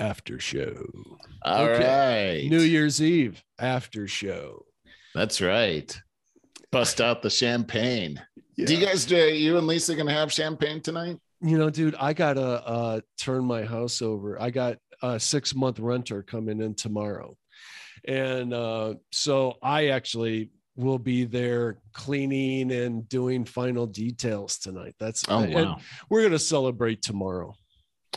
after show. All right, New Year's Eve after show. That's right. Bust out the champagne. Do you guys do you and Lisa gonna have champagne tonight? You know, dude, I gotta uh, turn my house over. I got a six month renter coming in tomorrow, and uh, so I actually will be there cleaning and doing final details tonight. That's Oh wow. we're gonna celebrate tomorrow.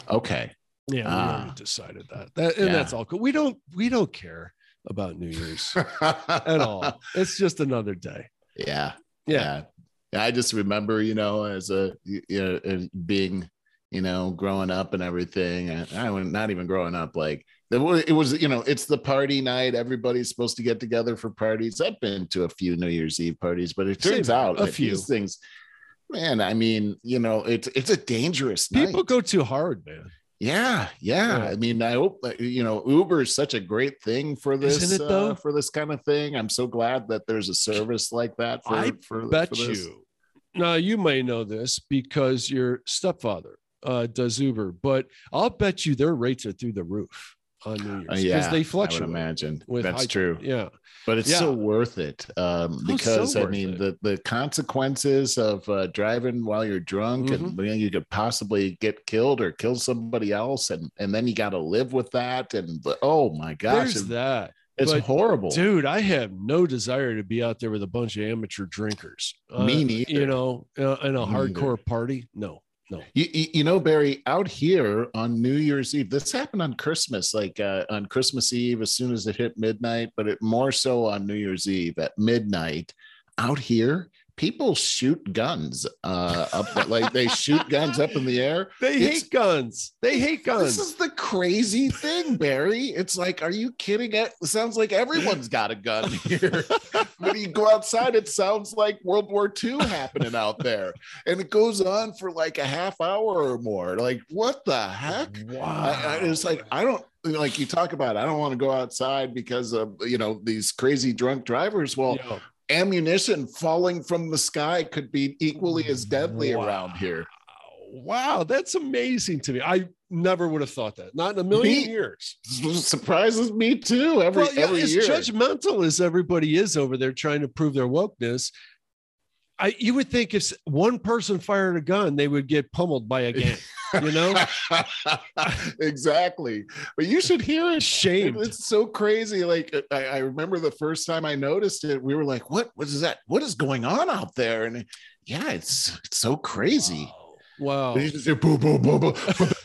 Okay. Yeah, we already ah. decided that. That and Yeah. that's all cool. We don't we don't care about New Year's at all. It's just another day. Yeah. Yeah. Yeah. I just remember, you know, as a you uh, know, being, you know, growing up and everything. and I was not even growing up, like it was, you know, it's the party night. Everybody's supposed to get together for parties. I've been to a few New Year's Eve parties, but it turns Same, out a few. these things, man, I mean, you know, it's it's a dangerous night. People night. go too hard, man. Yeah, yeah. I mean, I hope you know Uber is such a great thing for this Isn't it, though? uh, for this kind of thing. I'm so glad that there's a service like that. For, I for, bet for you. Now you may know this because your stepfather uh, does Uber, but I'll bet you their rates are through the roof on New Year's Uh, because yeah, they I would imagine that's high- true, Yeah, but it's so worth it um, Oh, so because I mean it. the the consequences of uh, driving while you're drunk Mm-hmm. and you, know, you could possibly get killed or kill somebody else, and and then you got to live with that. And oh my gosh, there's that. it's but, horrible. Dude, I have no desire to be out there with a bunch of amateur drinkers. Uh, Me neither. You know, uh, in a hardcore party. No, no. You, you, know, Barry, out here on New Year's Eve, this happened on Christmas, like uh, on Christmas Eve, as soon as it hit midnight, but it more so on New Year's Eve at midnight. Out here, people shoot guns uh, up, like they shoot guns up in the air. They It's- hate guns. They hate guns. This is the crazy thing, Barry. It's like, are you kidding? It sounds like everyone's got a gun here. when you go outside, it sounds like World War II happening out there. And it goes on for like a half hour or more. Like, what the heck? wow. I, I, it's like, I don't like you talk about, I don't want to go outside because of, you know, these crazy drunk drivers. Well, Yeah. Ammunition falling from the sky could be equally as deadly Wow. around here. Wow, that's amazing to me. I never would have thought that. Not in a million Me- years. surprises me too every well, yeah, every as year. judgmental as everybody is over there trying to prove their wokeness, I you would think if one person fired a gun, they would get pummeled by a gang. you know exactly but you should hear it shame it's so crazy like I, I, remember the first time i noticed it we were like what was that what is going on out there and yeah it's, it's so crazy wow. Boom, boom, boom, boom, boom,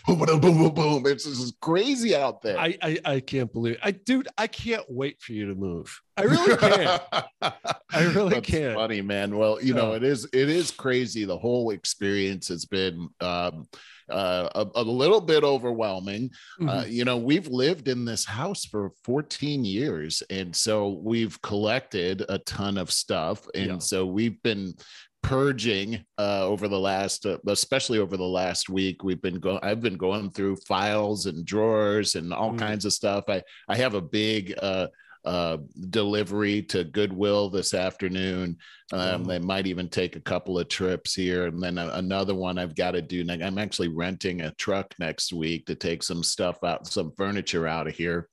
boom, boom, boom. It's just crazy out there. I, I, I can't believe it. I dude, I can't wait for you to move. I really can't. I really That's can't. Funny, man. Well, you know, it is it is crazy. The whole experience has been um uh, a, a little bit overwhelming. Uh, Mhm. you know, we've lived in this house for 14 years, and so we've collected a ton of stuff, and Yeah. so we've been purging uh, over the last, uh, especially over the last week. We've been going. I've been going through files and drawers and all Mhm. kinds of stuff. I I have a big. Uh, uh, delivery to Goodwill this afternoon. Um. They might even take a couple of trips here, and then a- another one I've got to do. ne- I'm actually renting a truck next week to take some stuff out, some furniture out of here.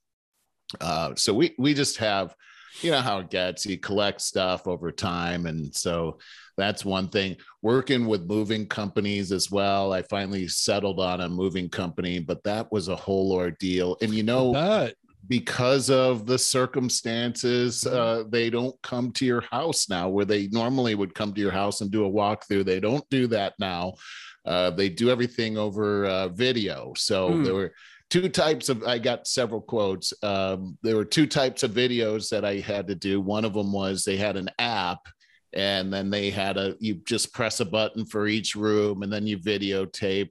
Uh, so we we just have, you know how it gets. You collect stuff over time, and so that's one thing. Working with moving companies as well. I finally settled on a moving company, but that was a whole ordeal. And you know, because of the circumstances, Mm-hmm. uh, they don't come to your house now where they normally would come to your house and do a walkthrough. They don't do that now. Uh, they do everything over uh, video. So Hmm. there were two types of, I got several quotes. Um, there were two types of videos that I had to do. One of them was they had an app and then they had a you just press a button for each room and then you videotape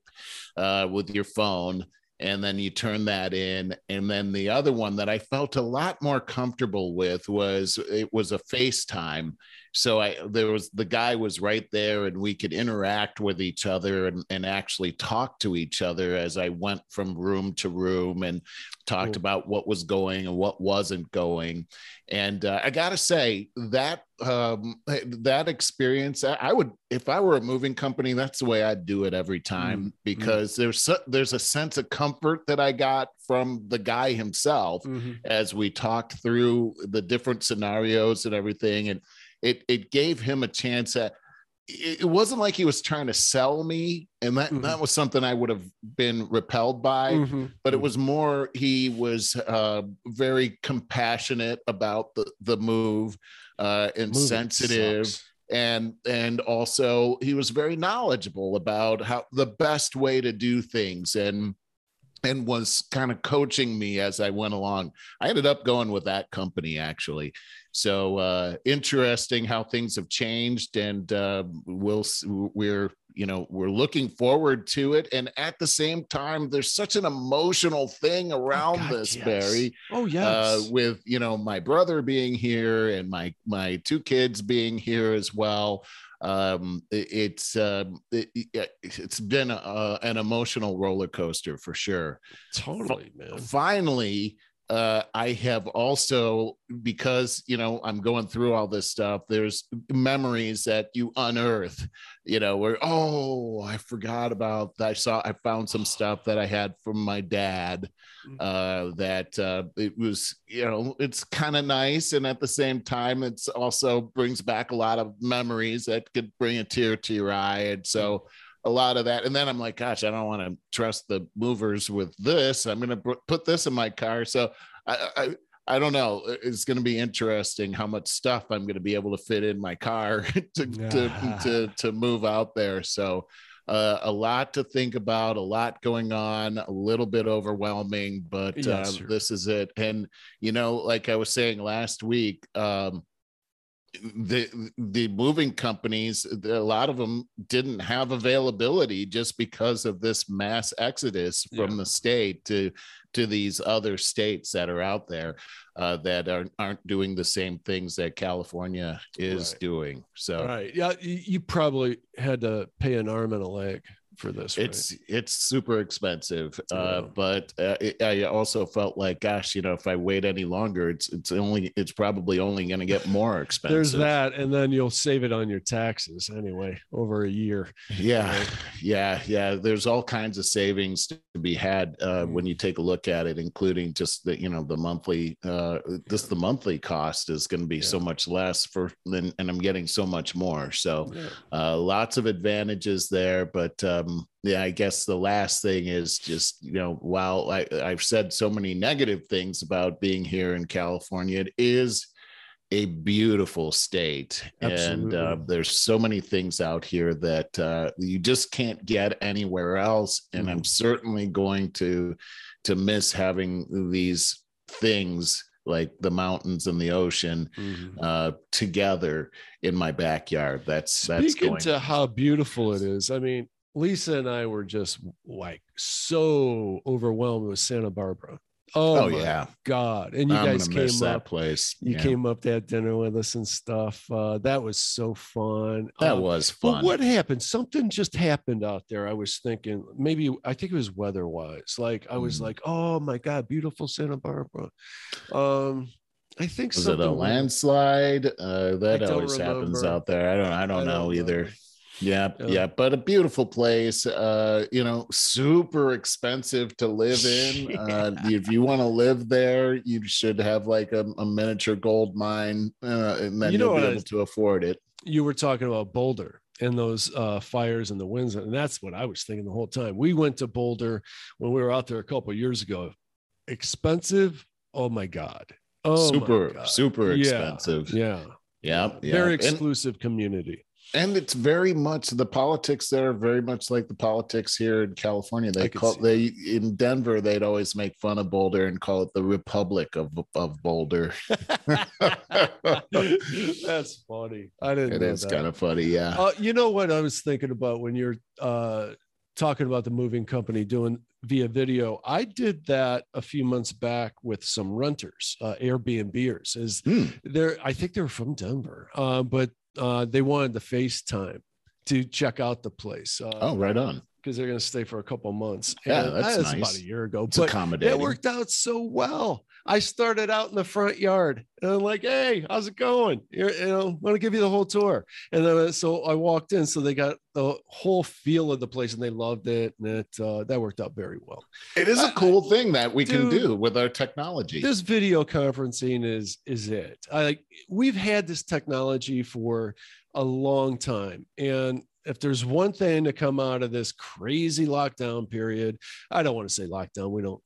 uh, with your phone and then you turn that in and then the other one that i felt a lot more comfortable with was it was a facetime so I there was the guy was right there, and we could interact with each other and and actually talk to each other as I went from room to room and talked cool. about what was going and what wasn't going. And uh, I got to say that um, that experience, I would if I were a moving company, that's the way I'd do it every time mm-hmm. because mm-hmm. there's there's a sense of comfort that I got from the guy himself mm-hmm. as we talked through the different scenarios and everything, and it it gave him a chance at it wasn't like he was trying to sell me and that mm-hmm. that was something i would have been repelled by mm-hmm. but it mm-hmm. was more he was uh, very compassionate about the the move uh, and Moving sensitive sucks. and and also he was very knowledgeable about how the best way to do things and and was kind of coaching me as I went along. I ended up going with that company actually. So uh, interesting how things have changed, and uh, we'll we're you know we're looking forward to it. And at the same time, there's such an emotional thing oh, around oh God, this, yes. Barry. Oh yes, uh, with you know my brother being here and my my two kids being here as well um, it, it's uh, it, has been a, an emotional roller coaster for sure. Totally, man. Finally, uh, I have also because you know I'm going through all this stuff. There's memories that you unearth, you know, where oh I forgot about. I saw I found some stuff that I had from my dad. Mm. Uh, that uh, it was you know it's kind of nice, and at the same time it's also brings back a lot of memories that could bring a tear to your eye. And so mm a lot of that. And then I'm like, gosh, I don't want to trust the movers with this. I'm going to put this in my car. So I, I, I don't know. It's going to be interesting how much stuff I'm going to be able to fit in my car to, to, to, to move out there. So uh, a lot to think about, a lot going on, a little bit overwhelming, but yes, uh, this is it. And, you know, like I was saying last week, um, the the moving companies a lot of them didn't have availability just because of this mass exodus from yeah. the state to to these other states that are out there uh, that are, aren't doing the same things that California is right. doing. So, right, yeah, you probably had to pay an arm and a leg for this. It's right? it's super expensive, uh, but uh, it, I also felt like, gosh, you know, if I wait any longer, it's it's only it's probably only going to get more expensive. There's that, and then you'll save it on your taxes anyway over a year. Yeah, right? yeah, yeah. There's all kinds of savings to be had uh, mm. when you take a look at it, including just the you know the monthly uh, just the monthly cost is going to be yeah. so much less for and, and I'm getting so much more. So yeah. uh, lots of advantages there, but uh, um, yeah, I guess the last thing is just, you know, while I, I've said so many negative things about being here in California, it is a beautiful state. Absolutely. And uh, there's so many things out here that uh, you just can't get anywhere else. And mm. I'm certainly going to to miss having these things like the mountains and the ocean mm-hmm. uh, together in my backyard. That's Speaking that's going to how beautiful it is. I mean, Lisa and I were just like so overwhelmed with Santa Barbara. Oh, oh yeah, God! And you I'm guys came up. place. You yeah. came up to have dinner with us and stuff. Uh, that was so fun. That um, was fun. But what happened? Something just happened out there. I was thinking maybe I think it was weather wise. Like I was mm. like, oh my God, beautiful Santa Barbara. Um, I think was it a landslide? Uh, that always remember. happens out there. I don't. I don't, I don't know, know either. Yeah, uh, yeah, but a beautiful place. Uh, you know, super expensive to live in. Yeah. Uh, if you want to live there, you should have like a, a miniature gold mine, uh, and then you you'll be able to afford it. You were talking about Boulder and those uh, fires and the winds, and that's what I was thinking the whole time. We went to Boulder when we were out there a couple years ago. Expensive. Oh my god. Oh, super, super expensive. Yeah. Yeah. yeah. Very exclusive and, community and it's very much the politics there very much like the politics here in california they call they in denver they'd always make fun of boulder and call it the republic of of boulder that's funny i didn't it is kind of funny yeah uh, you know what i was thinking about when you're uh talking about the moving company doing via video. I did that a few months back with some renters, uh, Airbnbers. Is mm. there? I think they're from Denver, uh, but uh, they wanted the FaceTime to check out the place. Uh, oh, right on. Because they're going to stay for a couple months. Yeah, And that's that nice. about a year ago. It's but accommodating. it worked out so well. I started out in the front yard and I'm like, hey, how's it going? You're, you know, want to give you the whole tour. And then so I walked in, so they got the whole feel of the place and they loved it. And it uh, that worked out very well. It is a cool thing that we can do with our technology. This video conferencing is is it. I like we've had this technology for a long time. And if there's one thing to come out of this crazy lockdown period, I don't want to say lockdown. We don't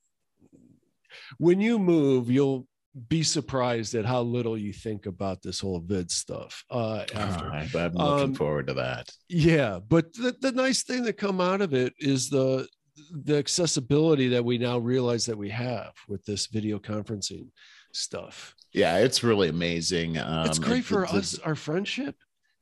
when you move, you'll be surprised at how little you think about this whole vid stuff uh after right, I'm looking Um, forward to that. yeah but the, the nice thing that come out of it is the the accessibility that we now realize that we have with this video conferencing stuff Yeah, it's really amazing. Um, it's great for it's- us our friendship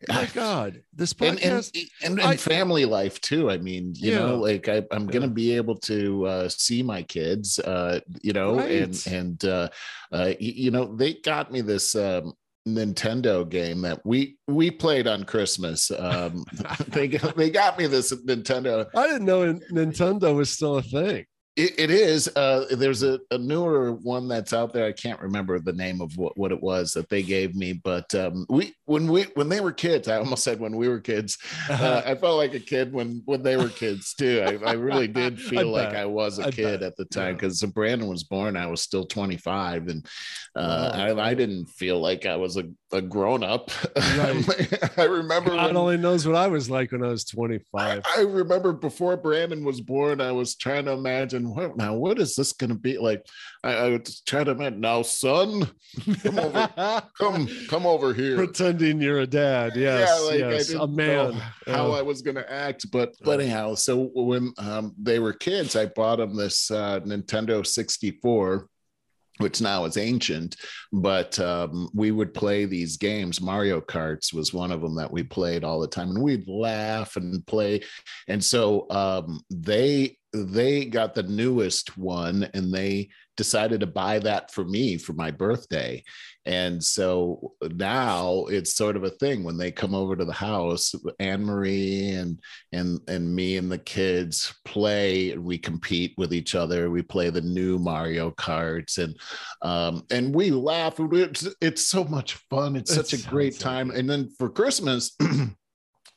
my god this and and, podcast and, and I- family life too. I mean, you Yeah. know, like I, I'm gonna be able to uh, see my kids, uh, you know, and Right. and uh, uh, you know, they got me this um, Nintendo game that we we played on Christmas. Um, they got- they got me this Nintendo. i didn't know nintendo was still a thing It, it is. Uh, there's a, a newer one that's out there. I can't remember the name of what, what it was that they gave me, but um, we when we when they were kids, I almost said when we were kids. Uh, I felt like a kid when when they were kids too. I, I really did feel like. I was a I kid bet. at the time Yeah. because Brandon was born, I was still 25, and uh, Wow. I, I didn't feel like I was a, a grown up. Right. I remember god when, only knows what i was like when i was 25 I remember before Brandon was born, I was trying to imagine what now what is this going to be like? I, I was trying to imagine now, son, come over, come come over here. pretending you're a dad yes yeah, like yes I a man how Uh, I was going to act, but but anyhow, so when um, they were kids, I bought them this uh, Nintendo 64 which now is ancient, but um, we would play these games. Mario Karts was one of them that we played all the time, and we'd laugh and play. And so um, they they got the newest one, and they decided to buy that for me for my birthday. And so now it's sort of a thing when they come over to the house, Anne Marie and and and me and the kids play. and We compete with each other. We play the new Mario Karts and um, and we laugh. It's, it's so much fun. It's It such a great like time. it. And then for Christmas.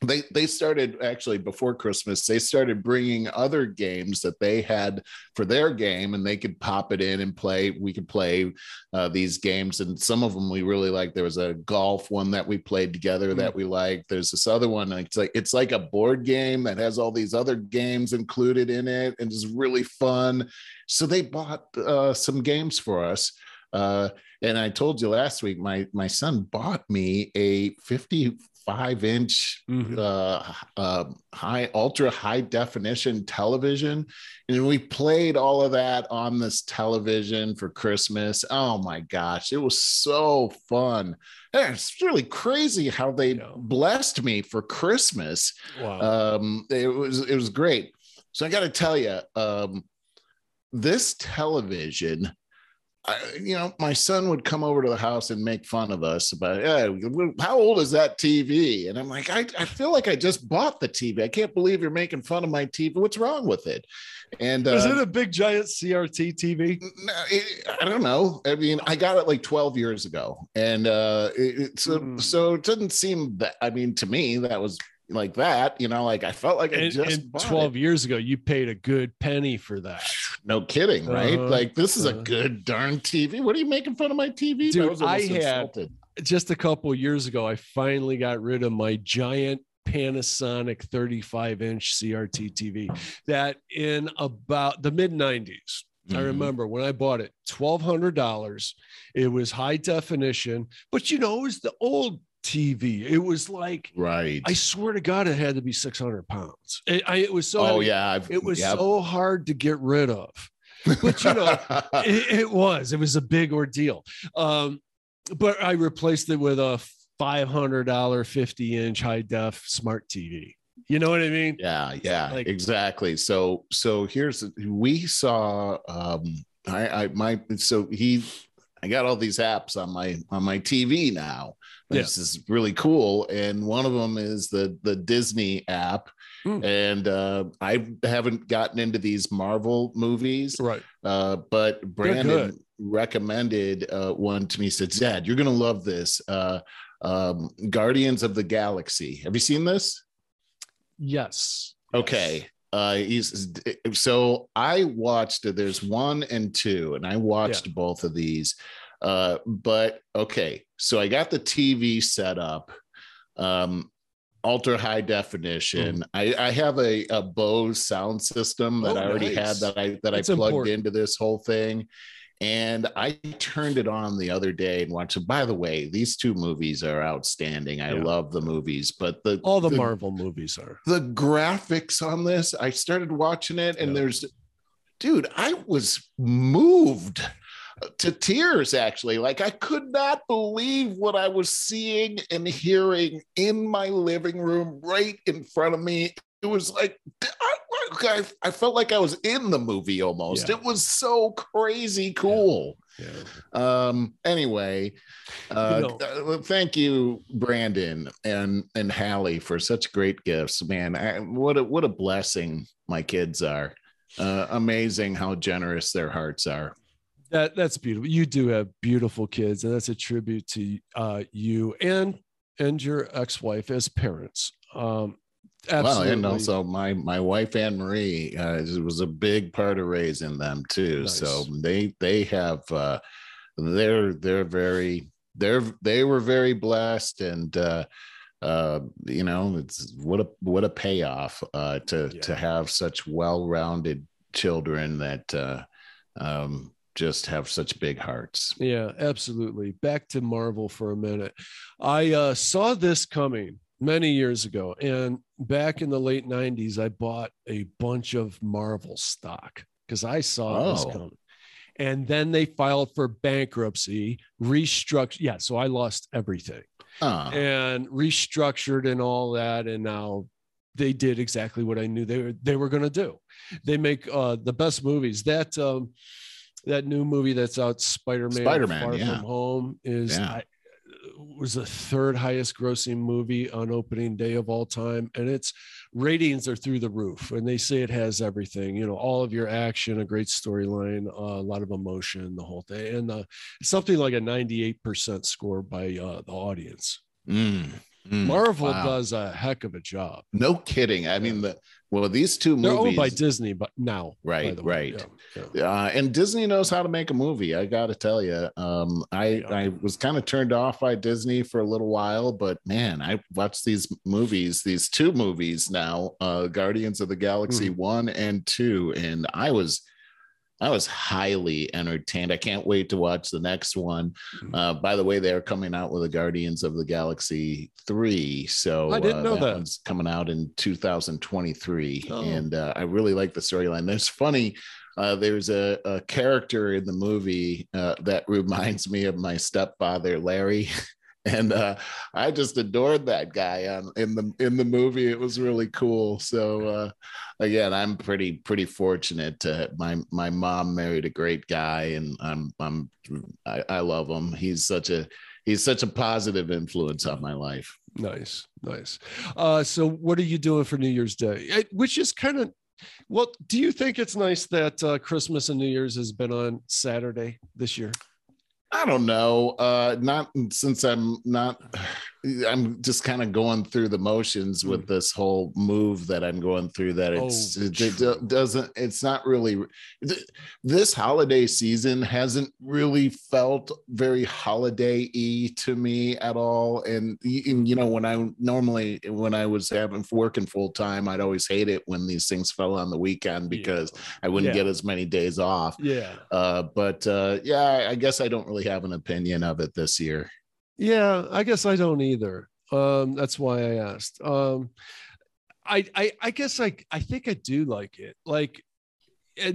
They, they started actually before Christmas. They started bringing other games that they had for their game, and they could pop it in and play. We could play uh, these games, and some of them we really liked. There was a golf one that we played together that we liked. There's this other one. It's like it's like a board game that has all these other games included in it, and is really fun. So they bought uh, some games for us. Uh, and I told you last week, my my son bought me a 55 inch Mhm. uh, uh, high ultra high definition television, and we played all of that on this television for Christmas. Oh my gosh, it was so fun! And It's really crazy how they Yeah. blessed me for Christmas wow um it was it was great so i got to tell you um this television I, you know my son would come over to the house and make fun of us about yeah how old is that tv and i'm like I, I feel like i just bought the tv i can't believe you're making fun of my tv what's wrong with it and is uh, it a big giant crt tv no, it, I don't know. I mean, I got it like 12 years ago, and uh, it, it- so Mm. so it doesn't seem that. I mean, to me, that was like that. You know, like I felt like I and, just and bought 12 it. years ago you paid a good penny for that No kidding, right? Uh-huh, like this is a uh-huh. good darn TV. What are you making fun of my TV? Dude, was I had- insulted. just a couple years ago i finally got rid of my giant Panasonic 35 inch CRT TV that in about the mid 90s. I Mhm. remember when I bought it, $1,200. It was high definition, but you know, it was the old TV. It was like, Right. I swear to God, it had to be 600 pounds. It, I, it was so, oh heavy. yeah, I've, it was so hard to get rid of. But you know, it, it was, it was a big ordeal. Um, but I replaced it with a $500 50 inch high def smart TV. You know what I mean? yeah yeah Like- exactly so so here's we saw um i i my so he I got all these apps on my on my TV now. Yeah. This is really cool, and one of them is the the Disney app. Hmm. And uh, I haven't gotten into these Marvel movies, Right. uh, but Brandon recommended uh, one to me. He Said, "Dad, you're gonna love this." Uh, um, Guardians of the Galaxy. Have you seen this? Yes. Okay. Uh, he's so I watched. There's one and two, and I watched both of these. Uh, but okay, so I got the TV set up, um, ultra high definition. I, I have a, a Bose sound system that Oh, I already had that I that That's I plugged important. into this whole thing. And I turned it on the other day and watched it. By the way, these two movies are outstanding. I Yeah. love the movies, but the All the Marvel movies are. the graphics on this i started watching it and Yeah. there's dude i was moved to tears actually. Like i could not believe what i was seeing and hearing in my living room right in front of me. It was like i, I, felt like i was in the movie almost. Yeah. it was so crazy cool. Yeah. um anyway uh You know- uh, thank you brandon and and hallie for such great gifts. Man I, what a what a blessing my kids are. Uh amazing how generous their hearts are That that's beautiful. You do have beautiful kids, and that's a tribute to uh, you and and your ex-wife as parents. Um, well and also my my wife anne marie uh was a big part of raising them too Nice. so they they have uh they're they're very they're they were very blessed and uh uh you know it's what a what a payoff uh to Yeah. to have such well-rounded children that uh um just have such big hearts Yeah, absolutely. Back to Marvel for a minute. I uh, saw this coming many years ago, and back in the late '90s, I bought a bunch of Marvel stock because I saw this Oh. coming. And then they filed for bankruptcy, restructured. Yeah, so I lost everything. uh, and restructured and all that and now they did exactly what i knew they were they were going to do they make uh the best movies that um that new movie that's out spider-man, Spider-Man, far yeah. from home is Yeah. I, was the third highest grossing movie on opening day of all time and its ratings are through the roof and they say it has everything you know all of your action a great storyline uh, a lot of emotion the whole thing and uh, something like a 98% score by uh, the audience mm, mm, Marvel wow. does a heck of a job. no kidding i mean the well these two They're movies owned by Disney, but now, Right, right. Yeah, yeah. uh, and Disney knows how to make a movie. I got to tell you, um, I Yeah. I was kind of turned off by Disney for a little while, but man, I watched these movies, these two movies now, uh, Guardians of the Galaxy Hmm. one and two, and I was. I was highly entertained. I can't wait to watch the next one. Mhm. Uh, by the way, they're coming out with the Guardians of the Galaxy 3. So I didn't uh, know that. one's coming out in 2023. Oh. And uh, I really like the storyline. There's funny, uh, there's a, a character in the movie uh, that reminds me of my stepfather, Larry. And uh, I just adored that guy on in the in the movie. It was really cool. So uh, again, I'm pretty pretty fortunate to my my mom married a great guy, and I'm I'm I, I love him. He's such a he's such a positive influence on my life. Nice, nice. Uh, so, what are you doing for New Year's Day? Which is kind of, well, do you think it's nice that uh, Christmas and New Year's has been on Saturday this year? I don't know. Uh, not since I'm not. I'm just kind of going through the motions with this whole move that I'm going through. That it's Hmm. Oh, it, it doesn't. It's not really. This holiday season hasn't really felt very holiday-y to me at all. And, and you know, when I normally when I was having working full time, I'd always hate it when these things fell on the weekend because I wouldn't Yeah. get as many days off. yeah, Uh, but uh, yeah, I guess I don't really have an opinion of it this year. Yeah. I guess I don't either. Um, that's why I asked. Um, I, I, I guess I, I think I do like it. Like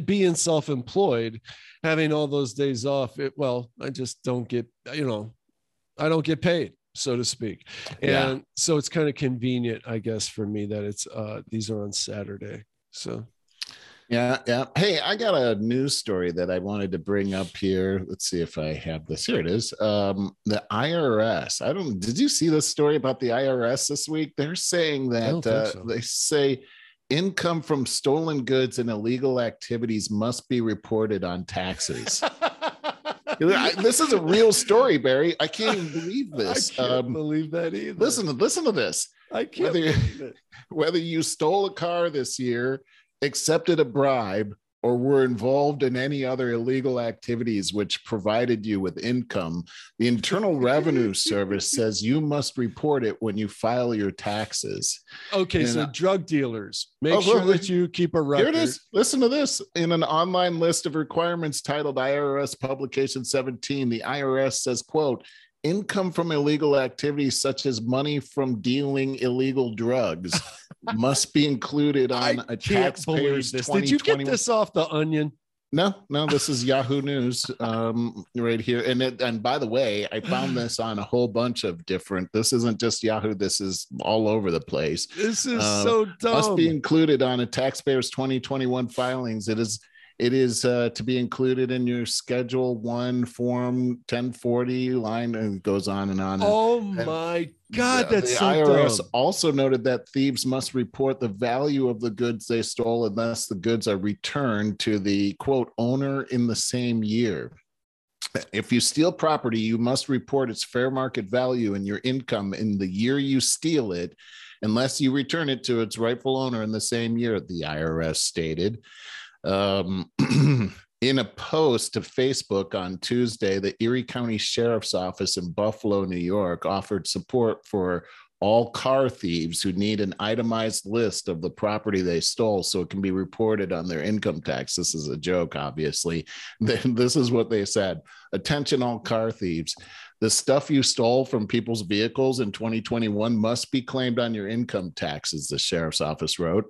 being self-employed, having all those days off. It, well, I just don't get, you know, I don't get paid, so to speak. And Yeah. so it's kind of convenient, I guess, for me that it's uh these are on Saturday. So Yeah, yeah. Hey, I got a news story that I wanted to bring up here. Let's see if I have this. Here it is. Um, the IRS. I don't. Did you see this story about the IRS this week? They're saying that uh, so. they say income from stolen goods and illegal activities must be reported on taxes. this is a real story, Barry. I can't even believe this. I can't um, believe that either. Listen, listen to this. I can't whether, believe it. Whether you stole a car this year, accepted a bribe, or were involved in any other illegal activities which provided you with income, the Internal Revenue Service says you must report it when you file your taxes. Okay, and, so drug dealers, make oh, sure look, that you keep a record. Here it is. Listen to this. In an online list of requirements titled IRS Publication 17, the IRS says, quote, income from illegal activities such as money from dealing illegal drugs must be included on I a taxpayer's this. Did you get this off the onion? No, no, this is Yahoo News um, right here. And it, and by the way, I found this on a whole bunch of different. This isn't just Yahoo. This is all over the place. This is uh, so dumb. Must be included on a taxpayer's 2021 filings. It is it is uh, to be included in your Schedule One Form 1040 line, and goes on and on. Oh and my God, the, that's the so IRS dumb. also noted that thieves must report the value of the goods they stole unless the goods are returned to the quote owner in the same year. If you steal property, you must report its fair market value and your income in the year you steal it, unless you return it to its rightful owner in the same year, the IRS stated. Um, in a post to Facebook on Tuesday, the Erie County Sheriff's Office in Buffalo, New York, offered support for all car thieves who need an itemized list of the property they stole so it can be reported on their income tax. This is a joke, obviously. This is what they said Attention, all car thieves. The stuff you stole from people's vehicles in 2021 must be claimed on your income taxes, the sheriff's office wrote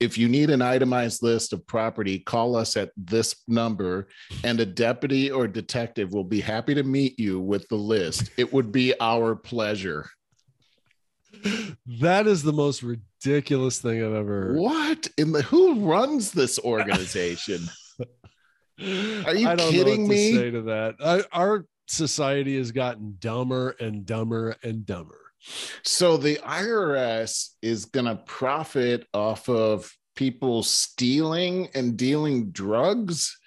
if you need an itemized list of property, call us at this number, and a deputy or detective will be happy to meet you with the list. It would be our pleasure. That is the most ridiculous thing I've ever heard. What in the who runs this organization? Are you kidding me? To say to that, I, our society has gotten dumber and dumber and dumber. So the IRS is going to profit off of people stealing and dealing drugs.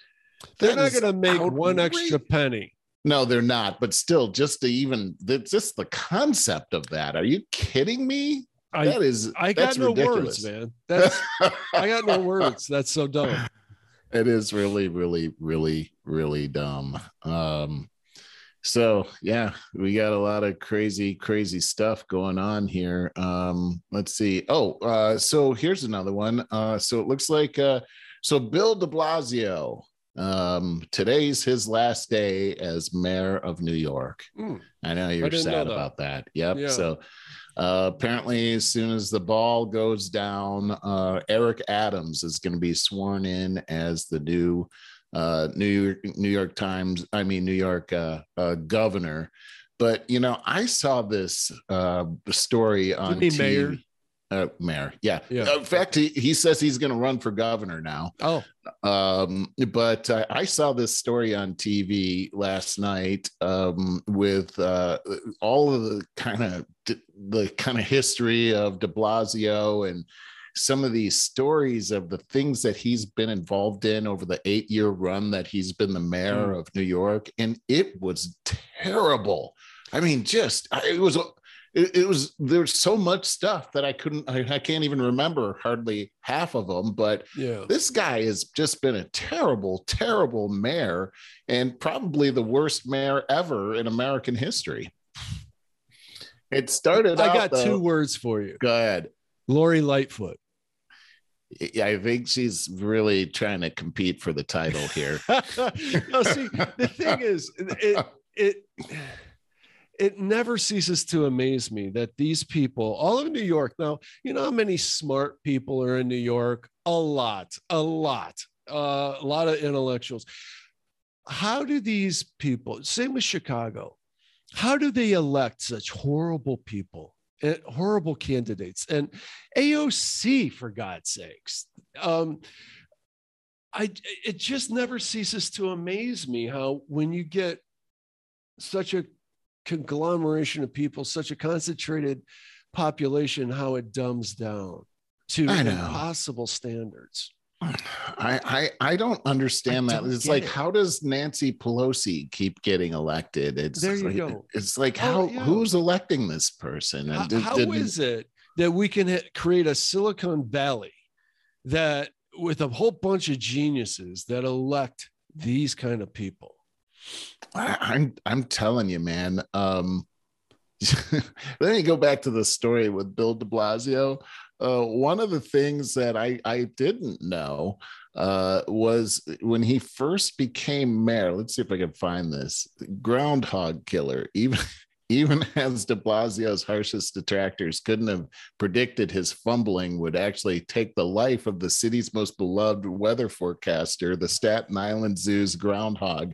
They're that not going to make outrageous. one extra penny. No, they're not. But still, just to even just the concept of that. Are you kidding me? I, that is. I got no ridiculous. words, man. That's. I got no words. That's so dumb. It is really, really, really, really dumb. Um, so yeah we got a lot of crazy crazy stuff going on here. Um let's see. Oh uh so here's another one. Uh so it looks like uh so bill de blasio um today's his last day as mayor of new york. Mm. i know you're I sad know about that. Yep. Yeah. so uh, apparently, as soon as the ball goes down, uh, Eric Adams is going to be sworn in as the new uh, New York, New York Times, I mean New York uh, uh, governor. But you know, I saw this uh, story on TV. Mayor. Uh, mayor, yeah. yeah. In fact, he, he says he's going to run for governor now. Oh, um, but uh, I saw this story on TV last night um, with uh, all of the kind of the kind of history of De Blasio and some of these stories of the things that he's been involved in over the eight year run that he's been the mayor mm. of New York. And it was terrible. I mean, just, it was, it, it was, there's so much stuff that I couldn't, I, I, can't even remember hardly half of them. But yeah. this guy has just been a terrible, terrible mayor and probably the worst mayor ever in American history. It started. I got though, two words for you. Go ahead. Lori Lightfoot. I think she's really trying to compete for the title here. no, see, the thing is, it it it never ceases to amaze me that these people, all of New York, now you know how many smart people are in New York? A lot, a lot, uh, a lot of intellectuals. How do these people? Same with Chicago. How do they elect such horrible people? Horrible candidates and AOC for God's sakes. Um, I it just never ceases to amaze me how when you get such a conglomeration of people, such a concentrated population, how it dumbs down to impossible standards. I, I I don't understand I that. Don't it's like, it. how does Nancy Pelosi keep getting elected? It's there you like, go. It's like how oh, yeah. who's electing this person? How, did, how did, is it that we can create a Silicon Valley that with a whole bunch of geniuses that elect these kind of people? I, I'm I'm telling you, man. Um, let me go back to the story with Bill De Blasio uh, one of the things that I, I didn't know uh, was when he first became mayor. Let's see if I can find this groundhog killer. Even even as de Blasio's harshest detractors couldn't have predicted his fumbling would actually take the life of the city's most beloved weather forecaster, the Staten Island Zoo's groundhog,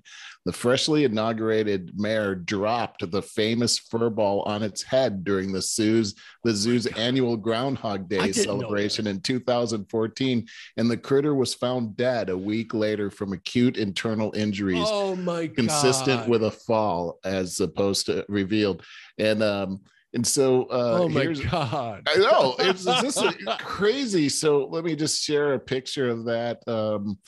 the freshly inaugurated mayor dropped the famous fur ball on its head during the zoo's the zoo's annual Groundhog Day celebration in 2014, and the critter was found dead a week later from acute internal injuries. Oh my god! Consistent with a fall, as opposed to revealed, and um. And so, uh, oh my god! I know it's, it's just crazy. So let me just share a picture of that. Um,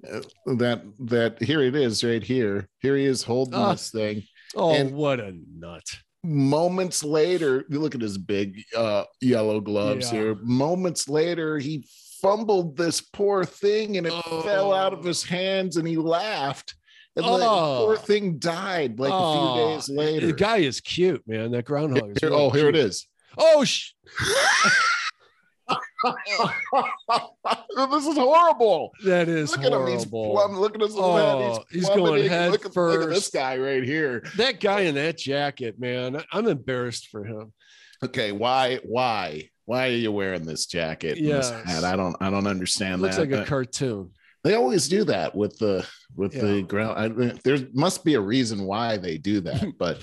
that that here it is right here. Here he is holding uh, this thing. Oh, and what a nut! Moments later, you look at his big uh, yellow gloves yeah. here. Moments later, he fumbled this poor thing and it oh. fell out of his hands, and he laughed. And oh. the poor thing died like oh. a few oh. days later. The guy is cute, man. That groundhog. Here, really oh, here it is. Oh, sh- this is horrible. That is look horrible. At him. He's plumb, oh, look at his oh, head. He's, he's going head look, first. Look at this guy right here. That guy in that jacket, man. I'm embarrassed for him. Okay, why? Why? Why are you wearing this jacket? Yes. This I don't. I don't understand Looks that. Looks like a cartoon. They always do that with the with yeah. the ground. I, there must be a reason why they do that, but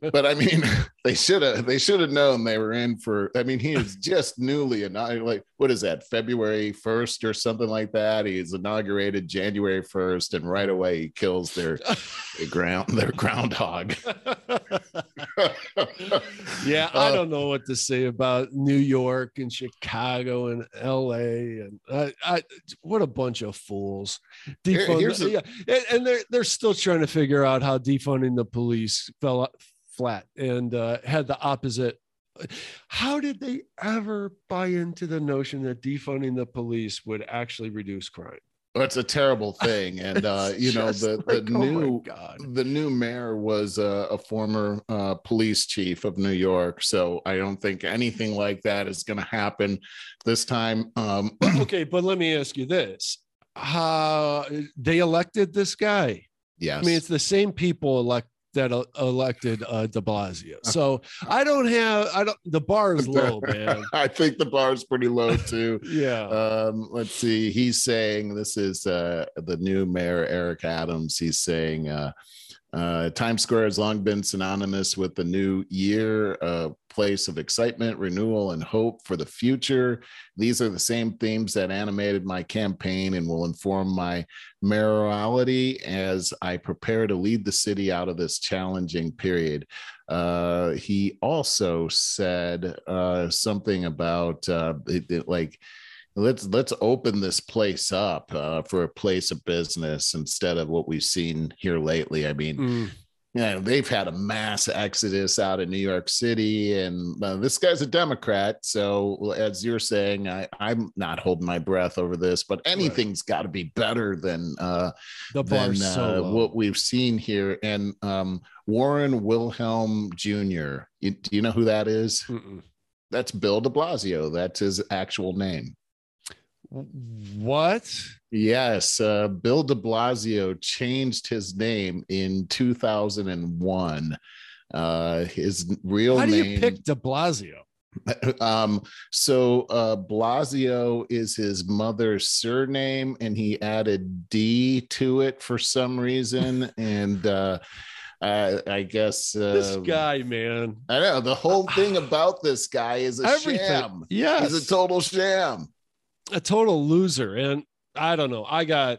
but I mean, they should have they should have known they were in for. I mean, he is just newly inaugurated. Like what is that? February first or something like that. He's inaugurated January first, and right away he kills their, their ground their groundhog. yeah, I don't know what to say about New York and Chicago and L.A. and I, I what a bunch of fools. Defund, a, yeah, and, and, they're they're still trying to figure out how defunding the police fell flat and uh, had the opposite. How did they ever buy into the notion that defunding the police would actually reduce crime? it's a terrible thing. And uh you know the the like, oh new the new mayor was a, a former uh, police chief of new york. So i don't think anything like that is going to happen this time. Um okay but let me ask you this. How they elected this guy? Yes i mean it's the same people elect that elected uh, De Blasio. So I don't have I don't the bar is low, man. I think the bar is pretty low too. yeah. Um, let's see. He's saying this is uh, the new mayor Eric Adams. He's saying uh, uh, Times Square has long been synonymous with the new year, a place of excitement, renewal, and hope for the future. These are the same themes that animated my campaign and will inform my mayoralty as I prepare to lead the city out of this challenging period. Uh, he also said uh, something about uh, it, it, like, let's let's open this place up uh, for a place of business instead of what we've seen here lately. I mean, mm. you know, they've had a mass exodus out of New York City, and uh, this guy's a Democrat. So, as you're saying, I, I'm not holding my breath over this, but anything's right. got to be better than uh, the than, uh, what we've seen here. And um, Warren Wilhelm Jr. You, do you know who that is? That's Bill De Blasio. That's his actual name. What? Yes, uh, Bill De Blasio changed his name in 2001. Uh, his real How do name. you pick De Blasio? Um, so uh, Blasio is his mother's surname, and he added D to it for some reason, and uh, I, I guess uh, this guy, man. I know the whole thing about this guy is a Everything. sham. Yeah, he's a total sham a total loser. And I don't know. I got,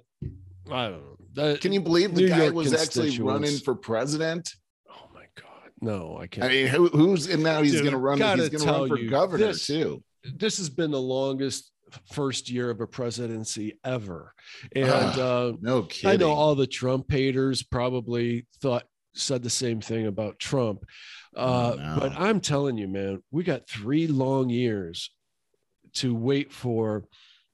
I don't know. Can you believe the New guy York was actually running for president? oh my God. No, I can't. I mean, who, who's and now he's going to run? He's going to run for you, governor this- too. this has been the longest first year of a presidency ever. And uh, No kidding. I know all the Trump haters probably thought said the same thing about Trump. Uh, Oh, no. But I'm telling you, man, we got three long years to wait for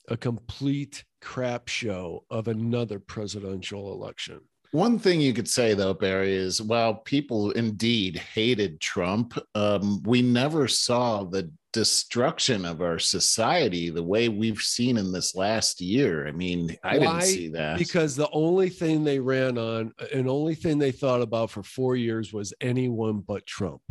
a complete crap show of another presidential election. One thing you could say though, Barry, is while people indeed hated Trump, um, we never saw the destruction of our society the way we've seen in this last year. I mean, I Why? didn't see that. Because the only thing they ran on and only thing they thought about for four years was anyone but Trump.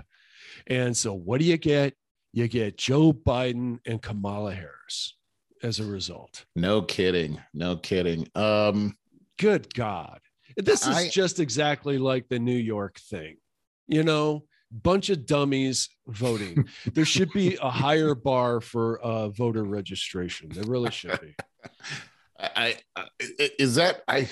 And so what do you get? You get Joe Biden and Kamala Harris as a result. no kidding. No kidding. Um, Good God. This is I- just exactly like the New York thing. You know, bunch of dummies voting. there should be a higher bar for uh, voter registration. There really should be. I, I is that I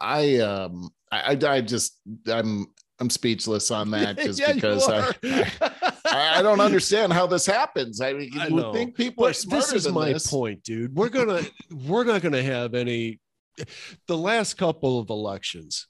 I um I I just I'm I'm speechless on that just Yeah, because I, are. I I don't understand how this happens. I mean, you would think people are But smarter this is than my this. point, dude. We're gonna we're not gonna have any. The last couple of elections,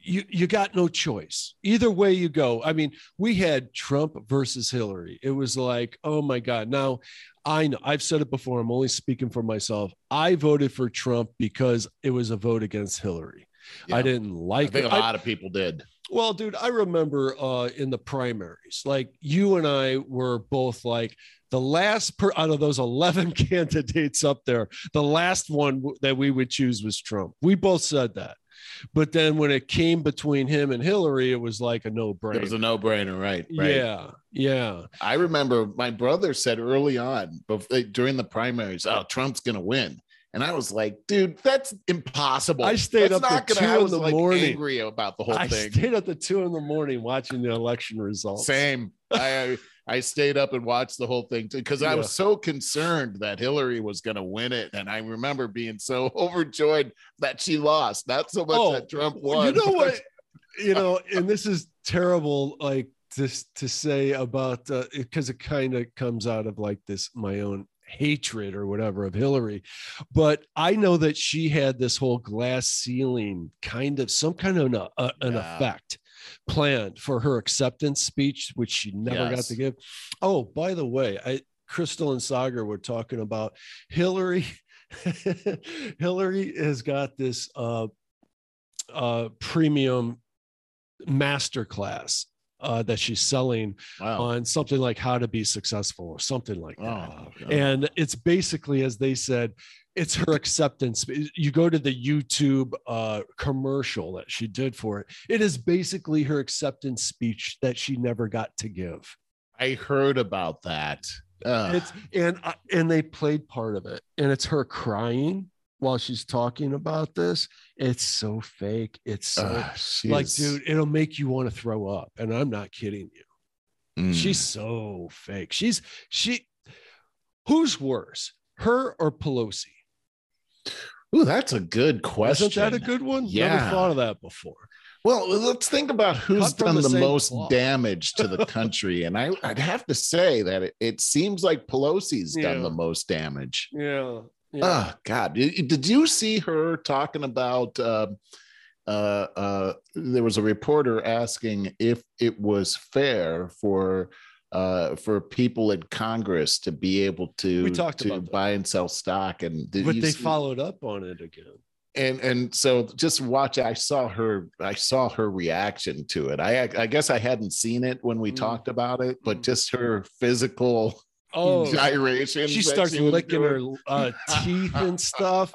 you you got no choice. Either way you go. I mean, we had Trump versus Hillary. It was like, oh my god. Now, I know I've said it before. I'm only speaking for myself. I voted for Trump because it was a vote against Hillary. Yeah. I didn't like. I think it. a I- lot of people did. Well, dude, I remember uh, in the primaries, like you and I were both like the last per out of those 11 candidates up there, the last one that we would choose was Trump. We both said that. But then when it came between him and Hillary, it was like a no brainer. It was a no-brainer, right? right. Yeah. Yeah. I remember my brother said early on bef- during the primaries, "Oh, Trump's going to win." And I was like, dude, that's impossible. I stayed That's up gonna- two I in the like morning. angry about the whole I thing. stayed up to two in the morning watching the election results. Same. I I stayed up and watched the whole thing because I was so concerned that Hillary was going to win it, and I remember being so overjoyed that she lost. Not so much Oh, that Trump won. You know what? you know, and this is terrible, like this to say about because it kind of comes out of like this my own hatred or whatever of Hillary. But I know that she had this whole glass ceiling kind of some kind of an, uh, an Yeah. effect planned for her acceptance speech, which she never got to give. Oh, by the way, I Krystal and Saagar were talking about Hillary. Hillary has got this uh, uh, premium masterclass uh, that she's selling wow. on something like how to be successful or something like that. Oh. And it's basically, as they said, it's her acceptance. You go to the YouTube uh, commercial that she did for it. It is basically her acceptance speech that she never got to give. I heard about that. Ugh. It's and and they played part of it, and it's her crying while she's talking about this. It's so fake. It's so she like, is- dude, it'll make you want to throw up. And I'm not kidding you. Mm. She's so fake. She's she. Who's worse, her or Pelosi? Ooh, that's a good question. Isn't that a good one? Yeah. Never thought of that before. Well, let's think about who's done the the, most cloth. damage to the country. and I, I'd have to say that it, it seems like Pelosi's done the most damage. Yeah. Yeah. Oh God! Did you see her talking about? um uh, uh, there was a reporter asking if it was fair for uh, for people in Congress to be able to We talked to about buy and sell stock, and did but they see- followed up on it again. and and so just watch. I saw her. I saw her reaction to it. I I guess I hadn't seen it when we Mm. talked about it, but Mm. just her physical Oh, gyrations. she starts was licking her uh, teeth and stuff.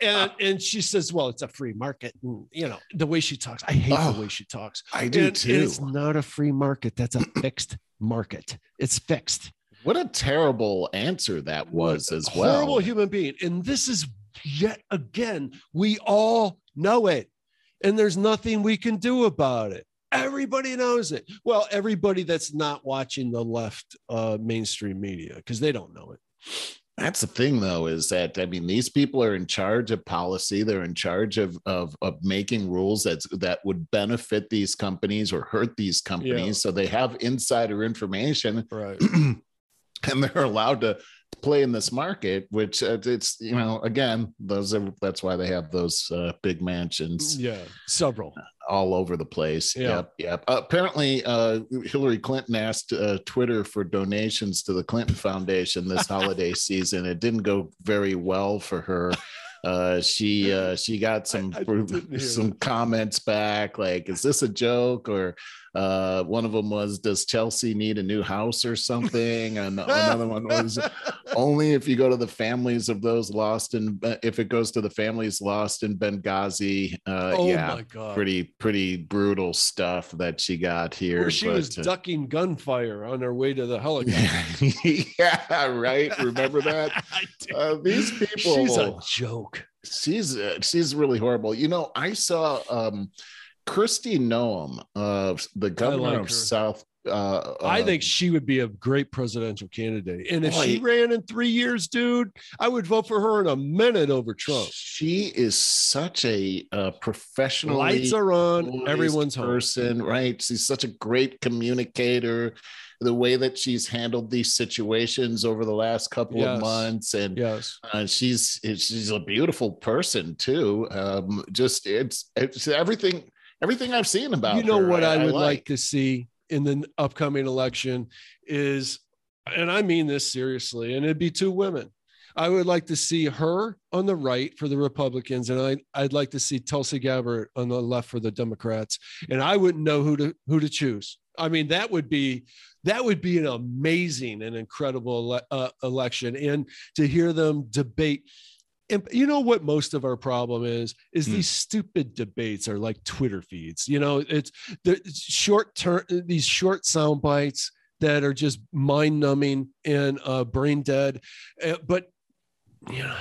And and she says, "Well, it's a free market." And you know the way she talks. I hate Oh, the way she talks. I do And too. It's not a free market. That's a fixed market. It's fixed. What a terrible answer that was as well. Horrible human being. And this is yet again, we all know it. And there's nothing we can do about it. Everybody knows it. Well, everybody that's not watching the left uh, mainstream media, because they don't know it. That's the thing, though, is that I mean, these people are in charge of policy. They're in charge of of, of making rules that that would benefit these companies or hurt these companies. Yeah. So they have insider information, Right. and they're allowed to play in this market. Which uh, it's you know, again, those are that's why they have those uh, big mansions Yeah. Several. All over the place. Yeah. Yep, yep. Uh, apparently, uh, Hillary Clinton asked uh, Twitter for donations to the Clinton Foundation this holiday season. It didn't go very well for her. Uh, she uh, she got some I didn't some comments back like, "Is this a joke?" Or uh, one of them was, "Does Chelsea need a new house or something?" And another one was, only if you go to the families of those lost in if it goes to the families lost in Benghazi. Uh, oh yeah, my god. pretty pretty brutal stuff that she got here. Where she was but, uh, ducking gunfire on her way to the helicopter. yeah, right. Remember that? Uh, these people. She's a joke. she's uh, she's really horrible. You know, I saw um Kristi Noem, of the governor like of her. South. Uh, I uh, think she would be a great presidential candidate. And if she ran in three years, dude, I would vote for her in a minute over Trump. she is such a uh, professional. Lights are on, everyone's home. person, right? She's such a great communicator. The way that she's handled these situations over the last couple Yes. of months, and Yes. uh, she's she's a beautiful person too. Um, just it's it's everything everything I've seen about you know her, what I, would like. to see in the upcoming election is, and I mean this seriously, and it'd be two women. I would like to see her on the right for the Republicans, and I, I'd like to see Tulsi Gabbard on the left for the Democrats. And I wouldn't know who to who to choose. I mean, that would be that would be an amazing and incredible ele- uh, election, and to hear them debate. And you know what most of our problem is is Hmm. these stupid debates are like Twitter feeds. You know, it's the short term these short sound bites that are just mind numbing and uh, brain dead. Uh, but you know,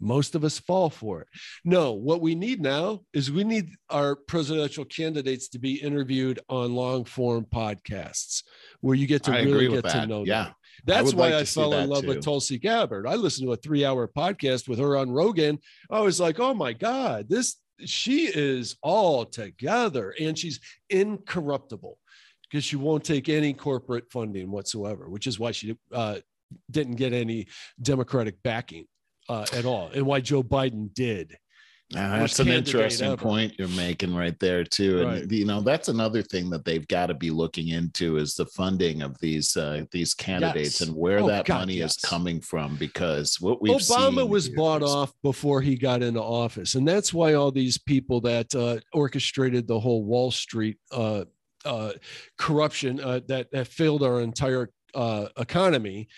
most of us fall for it. No, what we need now is we need our presidential candidates to be interviewed on long form podcasts where you get to I really get to know them. That's would why like I fell in love too. with Tulsi Gabbard. I listened to a three hour podcast with her on Rogan. I was like, oh my God, this she is all together and she's incorruptible because she won't take any corporate funding whatsoever, which is why she uh, didn't get any Democratic backing uh, at all, and why Joe Biden did. That's an interesting point you're making right there too, and Right. you know that's another thing that they've got to be looking into is the funding of these uh, these candidates Yes. and where Oh, that God, money yes. is coming from. Because what we've Obama was bought is- off before he got into office, and that's why all these people that uh, orchestrated the whole Wall Street uh, uh, corruption uh, that that failed our entire uh, economy,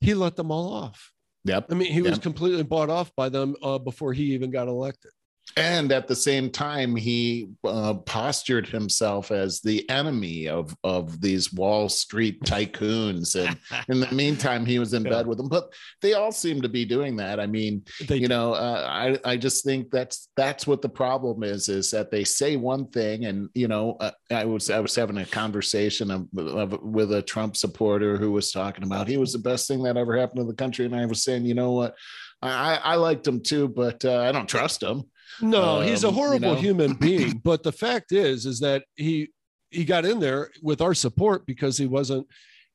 he let them all off. Yep. I mean, he was completely bought off by them uh, before he even got elected. And at the same time he uh, postured himself as the enemy of of these wall street tycoons. And in the meantime he was in Yeah. bed with them. But they all seem to be doing that. I mean They, you know uh, i i just think that's that's what the problem is is that they say one thing and you know uh, i was i was having a conversation of, of, with a trump supporter who was talking about he was the best thing that ever happened to the country. And i was saying you know what? I i liked him too but uh, i don't trust him no, he's a um, you horrible know. human being. But the fact is, is that he he got in there with our support because he wasn't.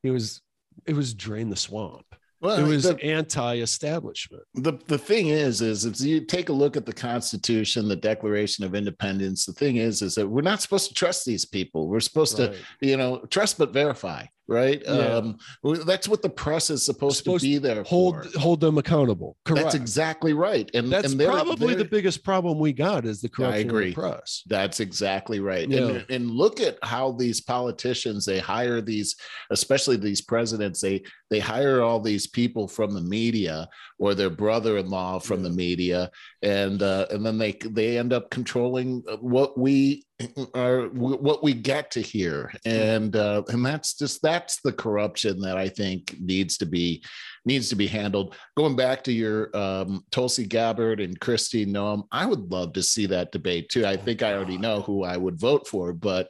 He was. It was drain the swamp. well It was the, anti-establishment. the the thing is is if you take a look at the constitution the declaration of independence the thing is is that we're not supposed to trust these people we're supposed to you know trust but verify right Yeah. um that's what the press is supposed, Supposed to be there hold for. hold them accountable. Correct. that's exactly right and That's and they're- probably the they're- biggest problem we got is the corruption agree. of the press. That's exactly right. Yeah. And, and look at how these politicians they hire these, especially these presidents, they they hire all these people from the media or their brother-in-law from Yeah. the media, and uh, and then they they end up controlling what we are what we get to hear, and uh, and that's just that's the corruption that I think needs to be needs to be handled. Going back to your um, Tulsi Gabbard and Kristi Noem, I would love to see that debate too. I think I already know who I would vote for, but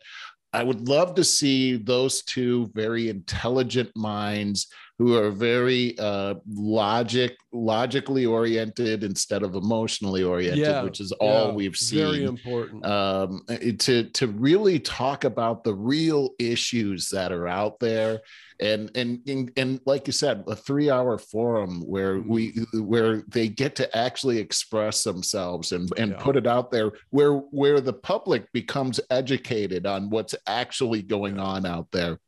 I would love to see those two very intelligent minds who are very uh, logic logically oriented instead of emotionally oriented, Yeah, which is all Yeah, we've seen Very important. um, to to really talk about the real issues that are out there and and and, and like you said a three hour forum where we where they get to actually express themselves and and Yeah. put it out there where where the public becomes educated on what's actually going on out there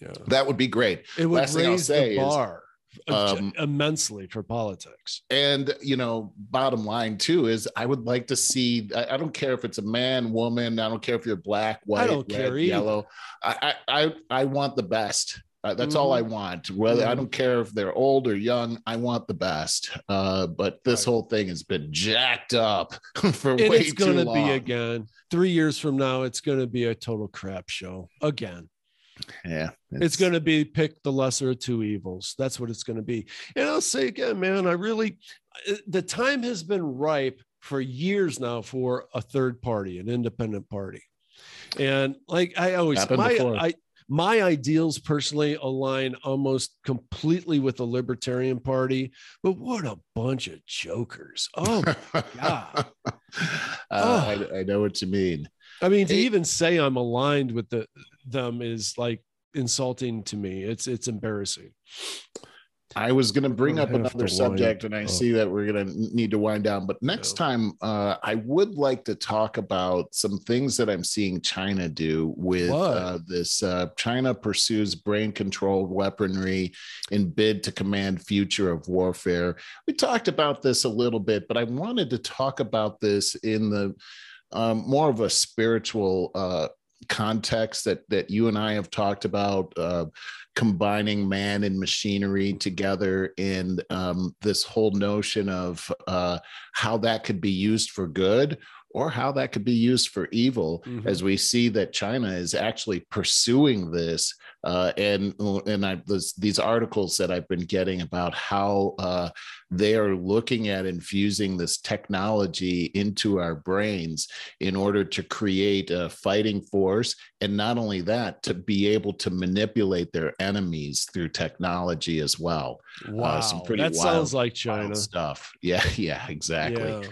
yeah. that would be great It would last raise say the is, bar um, immensely for politics. and you know bottom line too is i would like to see i, I don't care if it's a man woman i don't care if you're black white I don't red, care either. yellow I, I i i want the best Uh, that's all i Mm-hmm. want whether i Mhm. don't care if they're old or young i want the best uh but this Right. whole thing has been jacked up for And way it's going to long be again. Three years from now, it's going to be a total crap show again. yeah It's going to be pick the lesser of two evils. That's what it's going to be. And I'll say again, man, I really, uh, the time has been ripe for years now for a third party, an independent party. And like I always, Happened my, before. I, my ideals personally align almost completely with the Libertarian Party, but what a bunch of jokers. Oh, God. uh, Oh. I, I know what you mean I mean, to even say I'm aligned with the them is like insulting to me. It's it's embarrassing. I was going to bring up another subject, and I up. see that we're going to need to wind down. But next Yeah. time, uh, I would like to talk about some things that I'm seeing China do with uh, this. Uh, China pursues brain controlled weaponry in bid to command future of warfare. We talked about this a little bit, but I wanted to talk about this in the um, more of a spiritual uh, context that that you and I have talked about. Uh, combining man and machinery together and um, this whole notion of uh, how that could be used for good or how that could be used for evil Mhm. as we see that china is actually pursuing this uh, and and I, this, these articles that i've been getting about how uh, they are looking at infusing this technology into our brains in order to create a fighting force and not only that to be able to manipulate their enemies through technology as well Wow, some pretty that wild- sounds like China. stuff yeah yeah exactly Yeah.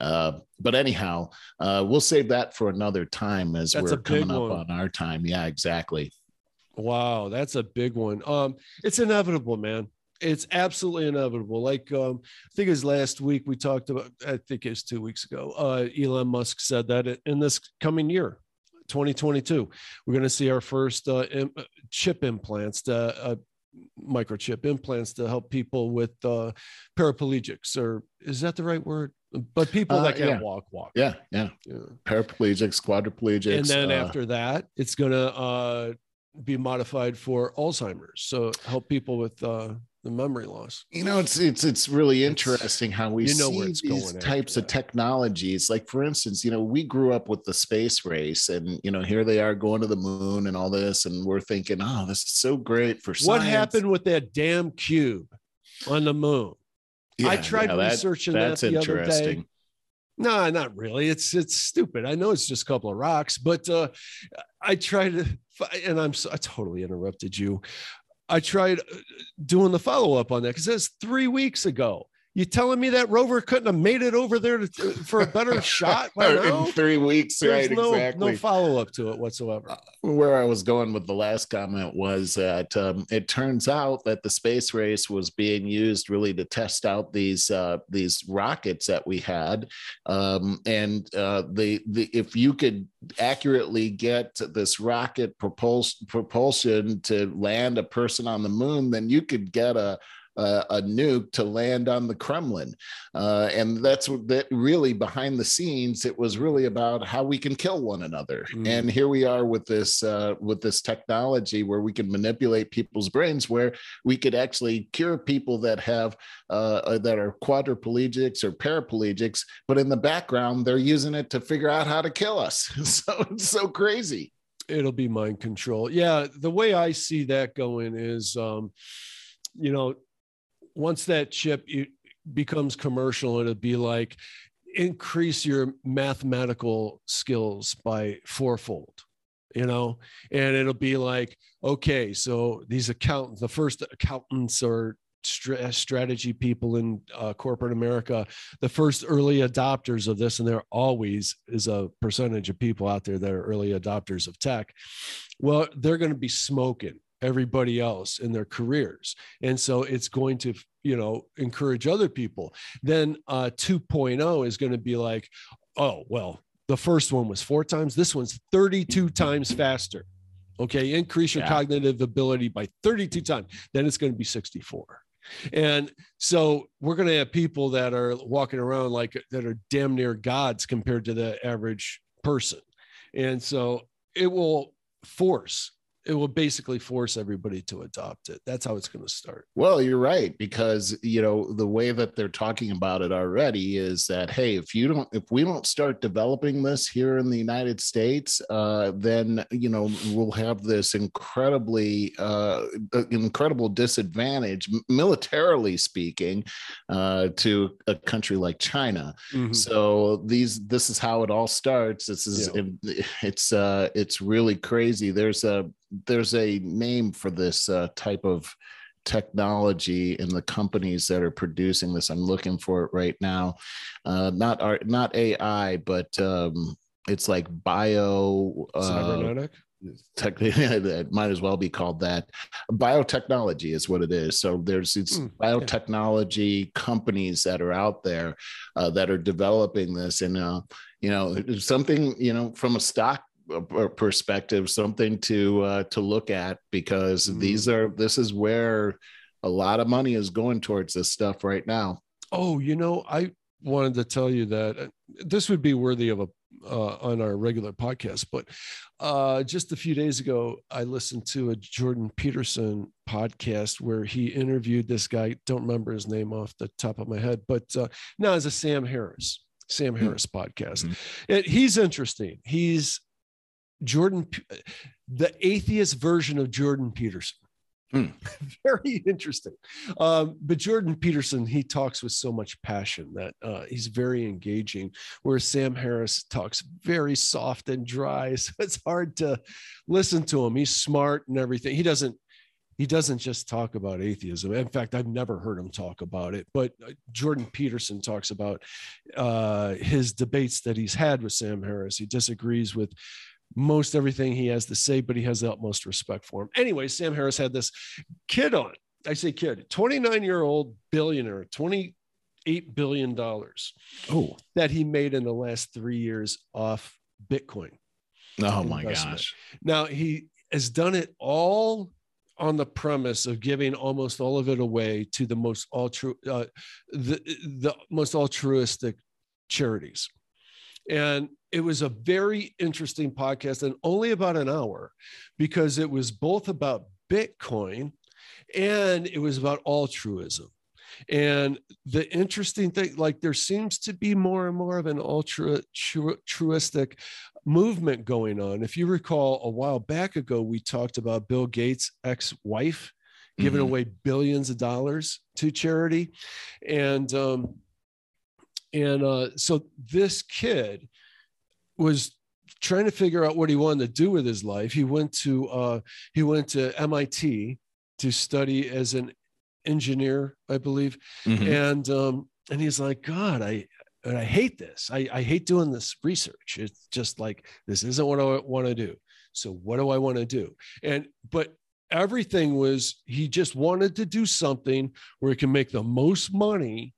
Uh, but anyhow uh, we'll save that for another time as That's we're coming up one. on our time yeah exactly Wow, that's a big one. Um, it's inevitable, man. It's absolutely inevitable. Like um, I think it was last week we talked about. I think it was two weeks ago. Uh, Elon Musk said that in this coming year, 2022, we're going to see our first uh, im- uh, chip implants, to, uh, microchip implants to help people with uh, paraplegics, or is that the right word? But people Uh, that can't yeah. walk, walk. yeah yeah Yeah. paraplegics quadriplegics and then uh, after that it's going to uh, be modified for alzheimer's so help people with uh, the memory loss. You know it's it's it's really It's- interesting how we you know see where it's these going types of technologies. Like for instance you know we grew up with the space race and you know here they are going to the moon and all this and we're thinking oh this is so great for science. what happened with that damn cube on the moon? I tried yeah, researching that that's the other day. interesting. No not really. It's it's stupid. I know it's just a couple of rocks but uh, i tried to and i'm so, i totally interrupted you i tried uh, doing the follow-up on that because that's three weeks ago you telling me that rover couldn't have made it over there to, for a better shot? By now? in three weeks There's right no, exactly. no follow-up to it whatsoever. Where I was going with the last comment was that um, it turns out that the space race was being used really to test out these uh, these rockets that we had, um, and uh, the the if you could accurately get this rocket propulsion propulsion to land a person on the moon, then you could get a a, a nuke to land on the Kremlin, uh, and that's what that really behind the scenes. It was really about how we can kill one another, Mm. and here we are with this uh, with this technology where we can manipulate people's brains, where we could actually cure people that have uh, uh, that are quadriplegics or paraplegics, but in the background they're using it to figure out how to kill us. so it's so crazy. it'll be mind control. Yeah, the way I see that going is, um, you know, once that chip becomes commercial, it'll be like increase your mathematical skills by fourfold. you know and it'll be like okay so these accountants the first accountants or strategy people in uh, corporate america the first early adopters of this and there always is a percentage of people out there that are early adopters of tech well they're going to be smoking everybody else in their careers. And so it's going to you know encourage other people. Then uh 2.0 is going to be like oh well the first one was four times this one's 32 times faster. Okay increase your yeah. cognitive ability by 32 times then it's going to be 64 and so we're going to have people that are walking around like that are damn near gods compared to the average person. And so it will force it will basically force everybody to adopt it. That's how it's going to start. Well, you're right because you know the way that they're talking about it already is that hey, if you don't, if we don't start developing this here in the United States, uh, then you know we'll have this incredibly uh, incredible disadvantage militarily speaking uh, to a country like China. Mm-hmm. So these this is how it all starts. This is yeah. it, it's uh, it's really crazy. There's a there's a name for this uh, type of technology in the companies that are producing this. I'm looking for it right now. Uh, not art, not AI, but um, it's like bio. Uh, Cybernetic. Tech, it might as well be called that. Biotechnology is what it is. So there's these mm, biotechnology companies that are out there uh, that are developing this, and uh, you know, something you know from a stock perspective something to uh, to look at because mm. these are this is where a lot of money is going towards this stuff right now oh you know i wanted to tell you that uh, this would be worthy of a uh, on our regular podcast but uh, just a few days ago i listened to a jordan peterson podcast where he interviewed this guy don't remember his name off the top of my head but uh, now it's a sam harris sam hmm. harris mm-hmm. podcast mm-hmm. and he's interesting he's Jordan, the atheist version of Jordan Peterson. Hmm. Very interesting. Um, but Jordan Peterson, he talks with so much passion that uh, he's very engaging, whereas Sam Harris talks very soft and dry. So it's hard to listen to him. He's smart and everything. He doesn't. He doesn't just talk about atheism. In fact, I've never heard him talk about it. But uh, Jordan Peterson talks about uh, his debates that he's had with Sam Harris. He disagrees with most everything he has to say, but he has the utmost respect for him. Anyway, Sam Harris had this kid on. I say kid, 29 year old billionaire, 28 billion dollars. Oh, that he made in the last three years off Bitcoin. Oh my gosh! Now he has done it all on the premise of giving almost all of it away to the most altru uh, the the most altruistic charities. And it was a very interesting podcast and only about an hour because it was both about Bitcoin and it was about altruism. And the interesting thing, like there seems to be more and more of an altruistic movement going on. If you recall, a while back ago, we talked about Bill Gates' ex wife giving mm-hmm. away billions of dollars to charity. And, um, and uh, so this kid was trying to figure out what he wanted to do with his life. He went to uh, he went to MIT to study as an engineer, I believe, mm-hmm. and um, and he's like, God, I and I hate this. I, I hate doing this research. It's just like this isn't what I want to do. So what do I want to do? And but everything was he just wanted to do something where he can make the most money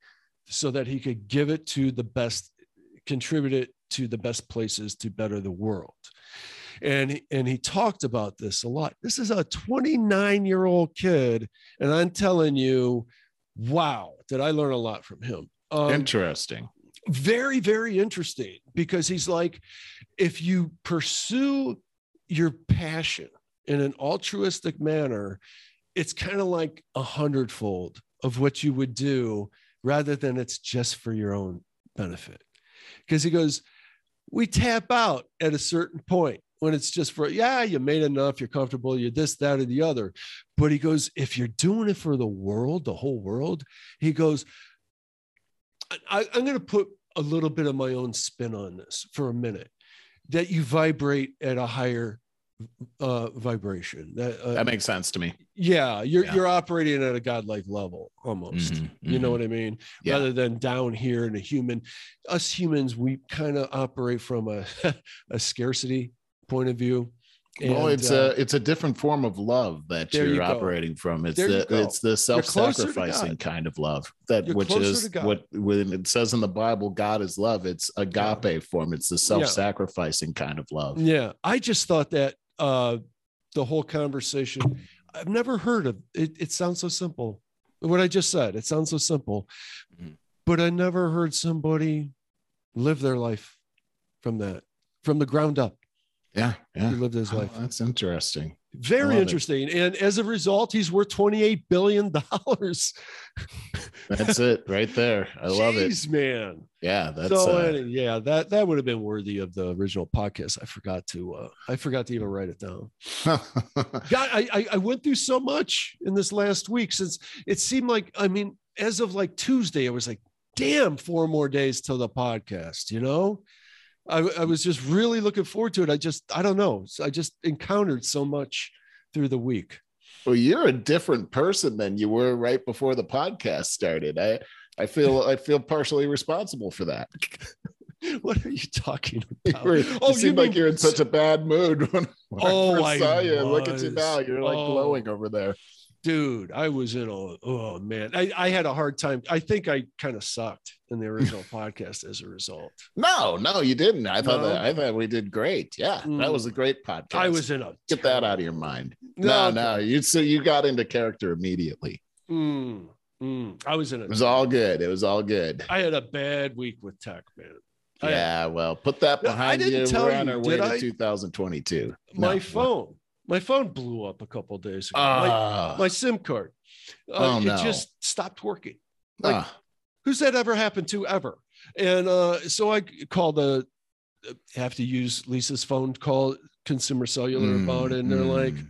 so that he could give it to the best contribute it to the best places to better the world. And and he talked about this a lot. This is a 29 year old kid and i'm telling you wow did i learn a lot from him. Um, interesting. very very interesting because he's like if you pursue your passion in an altruistic manner it's kind of like a hundredfold of what you would do rather than it's just for your own benefit because he goes, we tap out at a certain point when it's just for, yeah, you made enough, you're comfortable, you're this, that, or the other. But he goes, if you're doing it for the world, the whole world, he goes, I, I'm going to put a little bit of my own spin on this for a minute that you vibrate at a higher uh, vibration. That, uh, that makes sense to me. yeah, you're Yeah. you're operating at a godlike level almost. Mhm, You know mhm. what I mean? Yeah. Rather than down here in a human, us humans, we kind of operate from a a scarcity point of view. well, it's uh, a it's a different form of love that you're you operating from. It's There the it's the self-sacrificing kind of love that You're which is what when it says in the Bible, God is love. It's agape form. It's the self-sacrificing kind of love. Yeah, I just thought that uh, the whole conversation. I've never heard of it. It sounds so simple. What I just said. It sounds so simple, Mhm. but I never heard somebody live their life from that, from the ground up. Yeah, yeah. He lived his Oh, life. that's interesting. Very love it. interesting. And as a result, he's worth $28 billion. That's it right there. I love it. Man. Yeah, that's so uh, yeah, that that would have been worthy of the original podcast. I forgot to uh I forgot to even write it down. God, I, I I went through so much in this last week since it seemed like I mean, as of like Tuesday, I was like, damn, four more days till the podcast, you know? I, I was just really looking forward to it. I just I don't know. I just encountered so much through the week. well, you're a different person than you were right before the podcast started. I I feel I feel partially responsible for that. What are you talking You, about? were, you Oh, you seem like you're in such a bad mood when, when Oh, I first I saw you. Look at you was. now. You're like Oh. glowing over there. Dude i was in a oh man i, I had a hard time i think i kind of sucked in the original podcast as a result No, no, you didn't. I thought No? that I thought we did great. Yeah, that Mm. was a great podcast. i was in a get that out of your mind. No, no, you so you got into character immediately. Mm, mm. i was in a It was all good. It was all good. i had a bad week with tech man I- Yeah, well, put that No, I behind didn't you. tell We're on you, our way to I? 2022. my No. phone my phone blew up a couple days ago my, Ah, my sim card uh, Oh, it no. just stopped working like, ah, who's that ever happened to ever and uh so i called the have to use lisa's phone call consumer cellular mm, about it and they're like mm.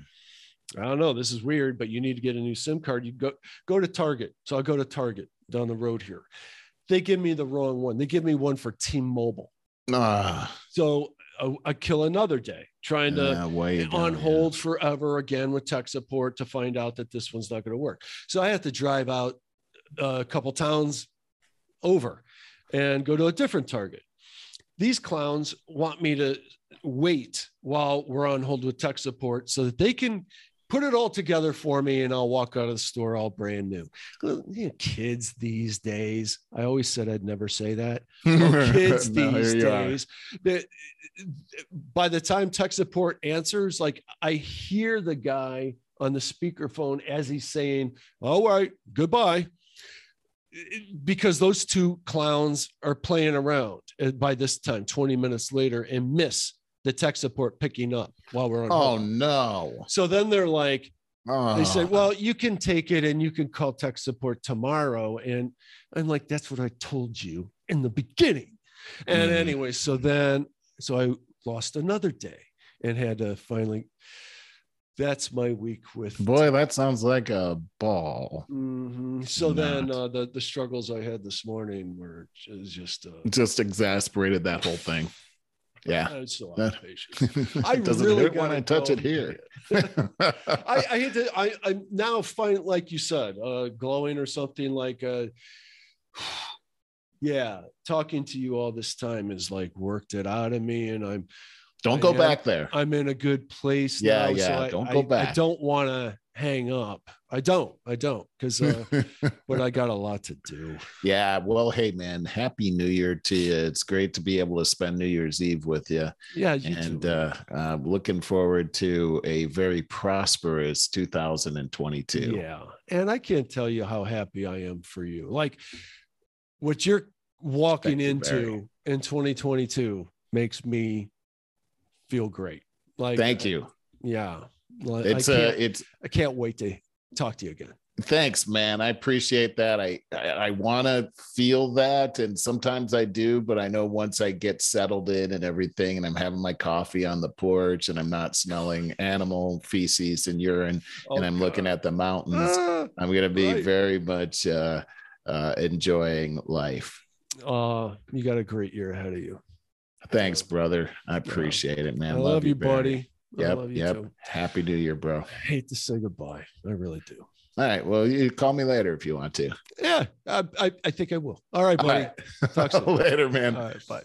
I don't know. This is weird, but you need to get a new SIM card. You go go to Target. So I'll go to Target down the road here. They give me the wrong one. They give me one for T-Mobile. ah, So I, I kill another day trying to way on down, yeah. hold forever again with tech support to find out that this one's not going to work. So I have to drive out uh, a couple towns over and go to a different Target. These clowns want me to wait while we're on hold with tech support so that they can put it all together for me and I'll walk out of the store all brand new. You know, kids these days, I always said I'd never say that well, kids No, these here you are. days that by the time tech support answers like i hear the guy on the speakerphone as he's saying all right goodbye because those two clowns are playing around uh, by this time 20 minutes later and miss the tech support picking up while we're on Oh hold. no! so then they're like oh. they say, Oh. well, you can take it and you can call tech support tomorrow. And I'm like, that's what I told you in the beginning. And Mm. anyway, so then, so I lost another day and had to finally, that's my week with. boy, that sounds like a ball. Mhm. So then uh, the, the struggles I had this morning were just, uh, Just exasperated that whole thing. Yeah. I still That- patience. I doesn't really hurt when I touch it here. I, I hate to I I now find like you said, uh glowing or something like uh yeah, talking to you all this time has like worked it out of me and I'm Don't go am- back there. I'm in a good place Yeah, now. yeah, So I, don't go I- I don't want to hang up. I don't. I don't because uh but I got a lot to do. yeah. Well, hey, man, happy New Year to you. It's great to be able to spend New Year's Eve with you. Yeah, you and uh, uh, looking forward to a very prosperous 2022. Yeah. And I can't tell you how happy I am for you. Like what you're walking Thank you, Barry. into in 2022 makes me feel great. Like Thank you. Yeah. It's I, uh, it's I can't wait to talk to you again. thanks, man. I appreciate that. I I, I want to feel that, and sometimes I do, but I know once I get settled in and everything, and I'm having my coffee on the porch, and I'm not smelling animal feces and urine, and I'm looking at the mountains. Ah, I'm gonna be right. very much uh, uh, enjoying life. uh, you got a great year ahead of you. Thanks, brother. I appreciate it, man. I love, you, Barry. buddy. Yep. Yep. Too. Happy New Year, bro. I hate to say goodbye. I really do. All right. Well, you call me later if you want to. Yeah, I, I, I think I will. All right, buddy. All right. Talk later, man. All right. Bye.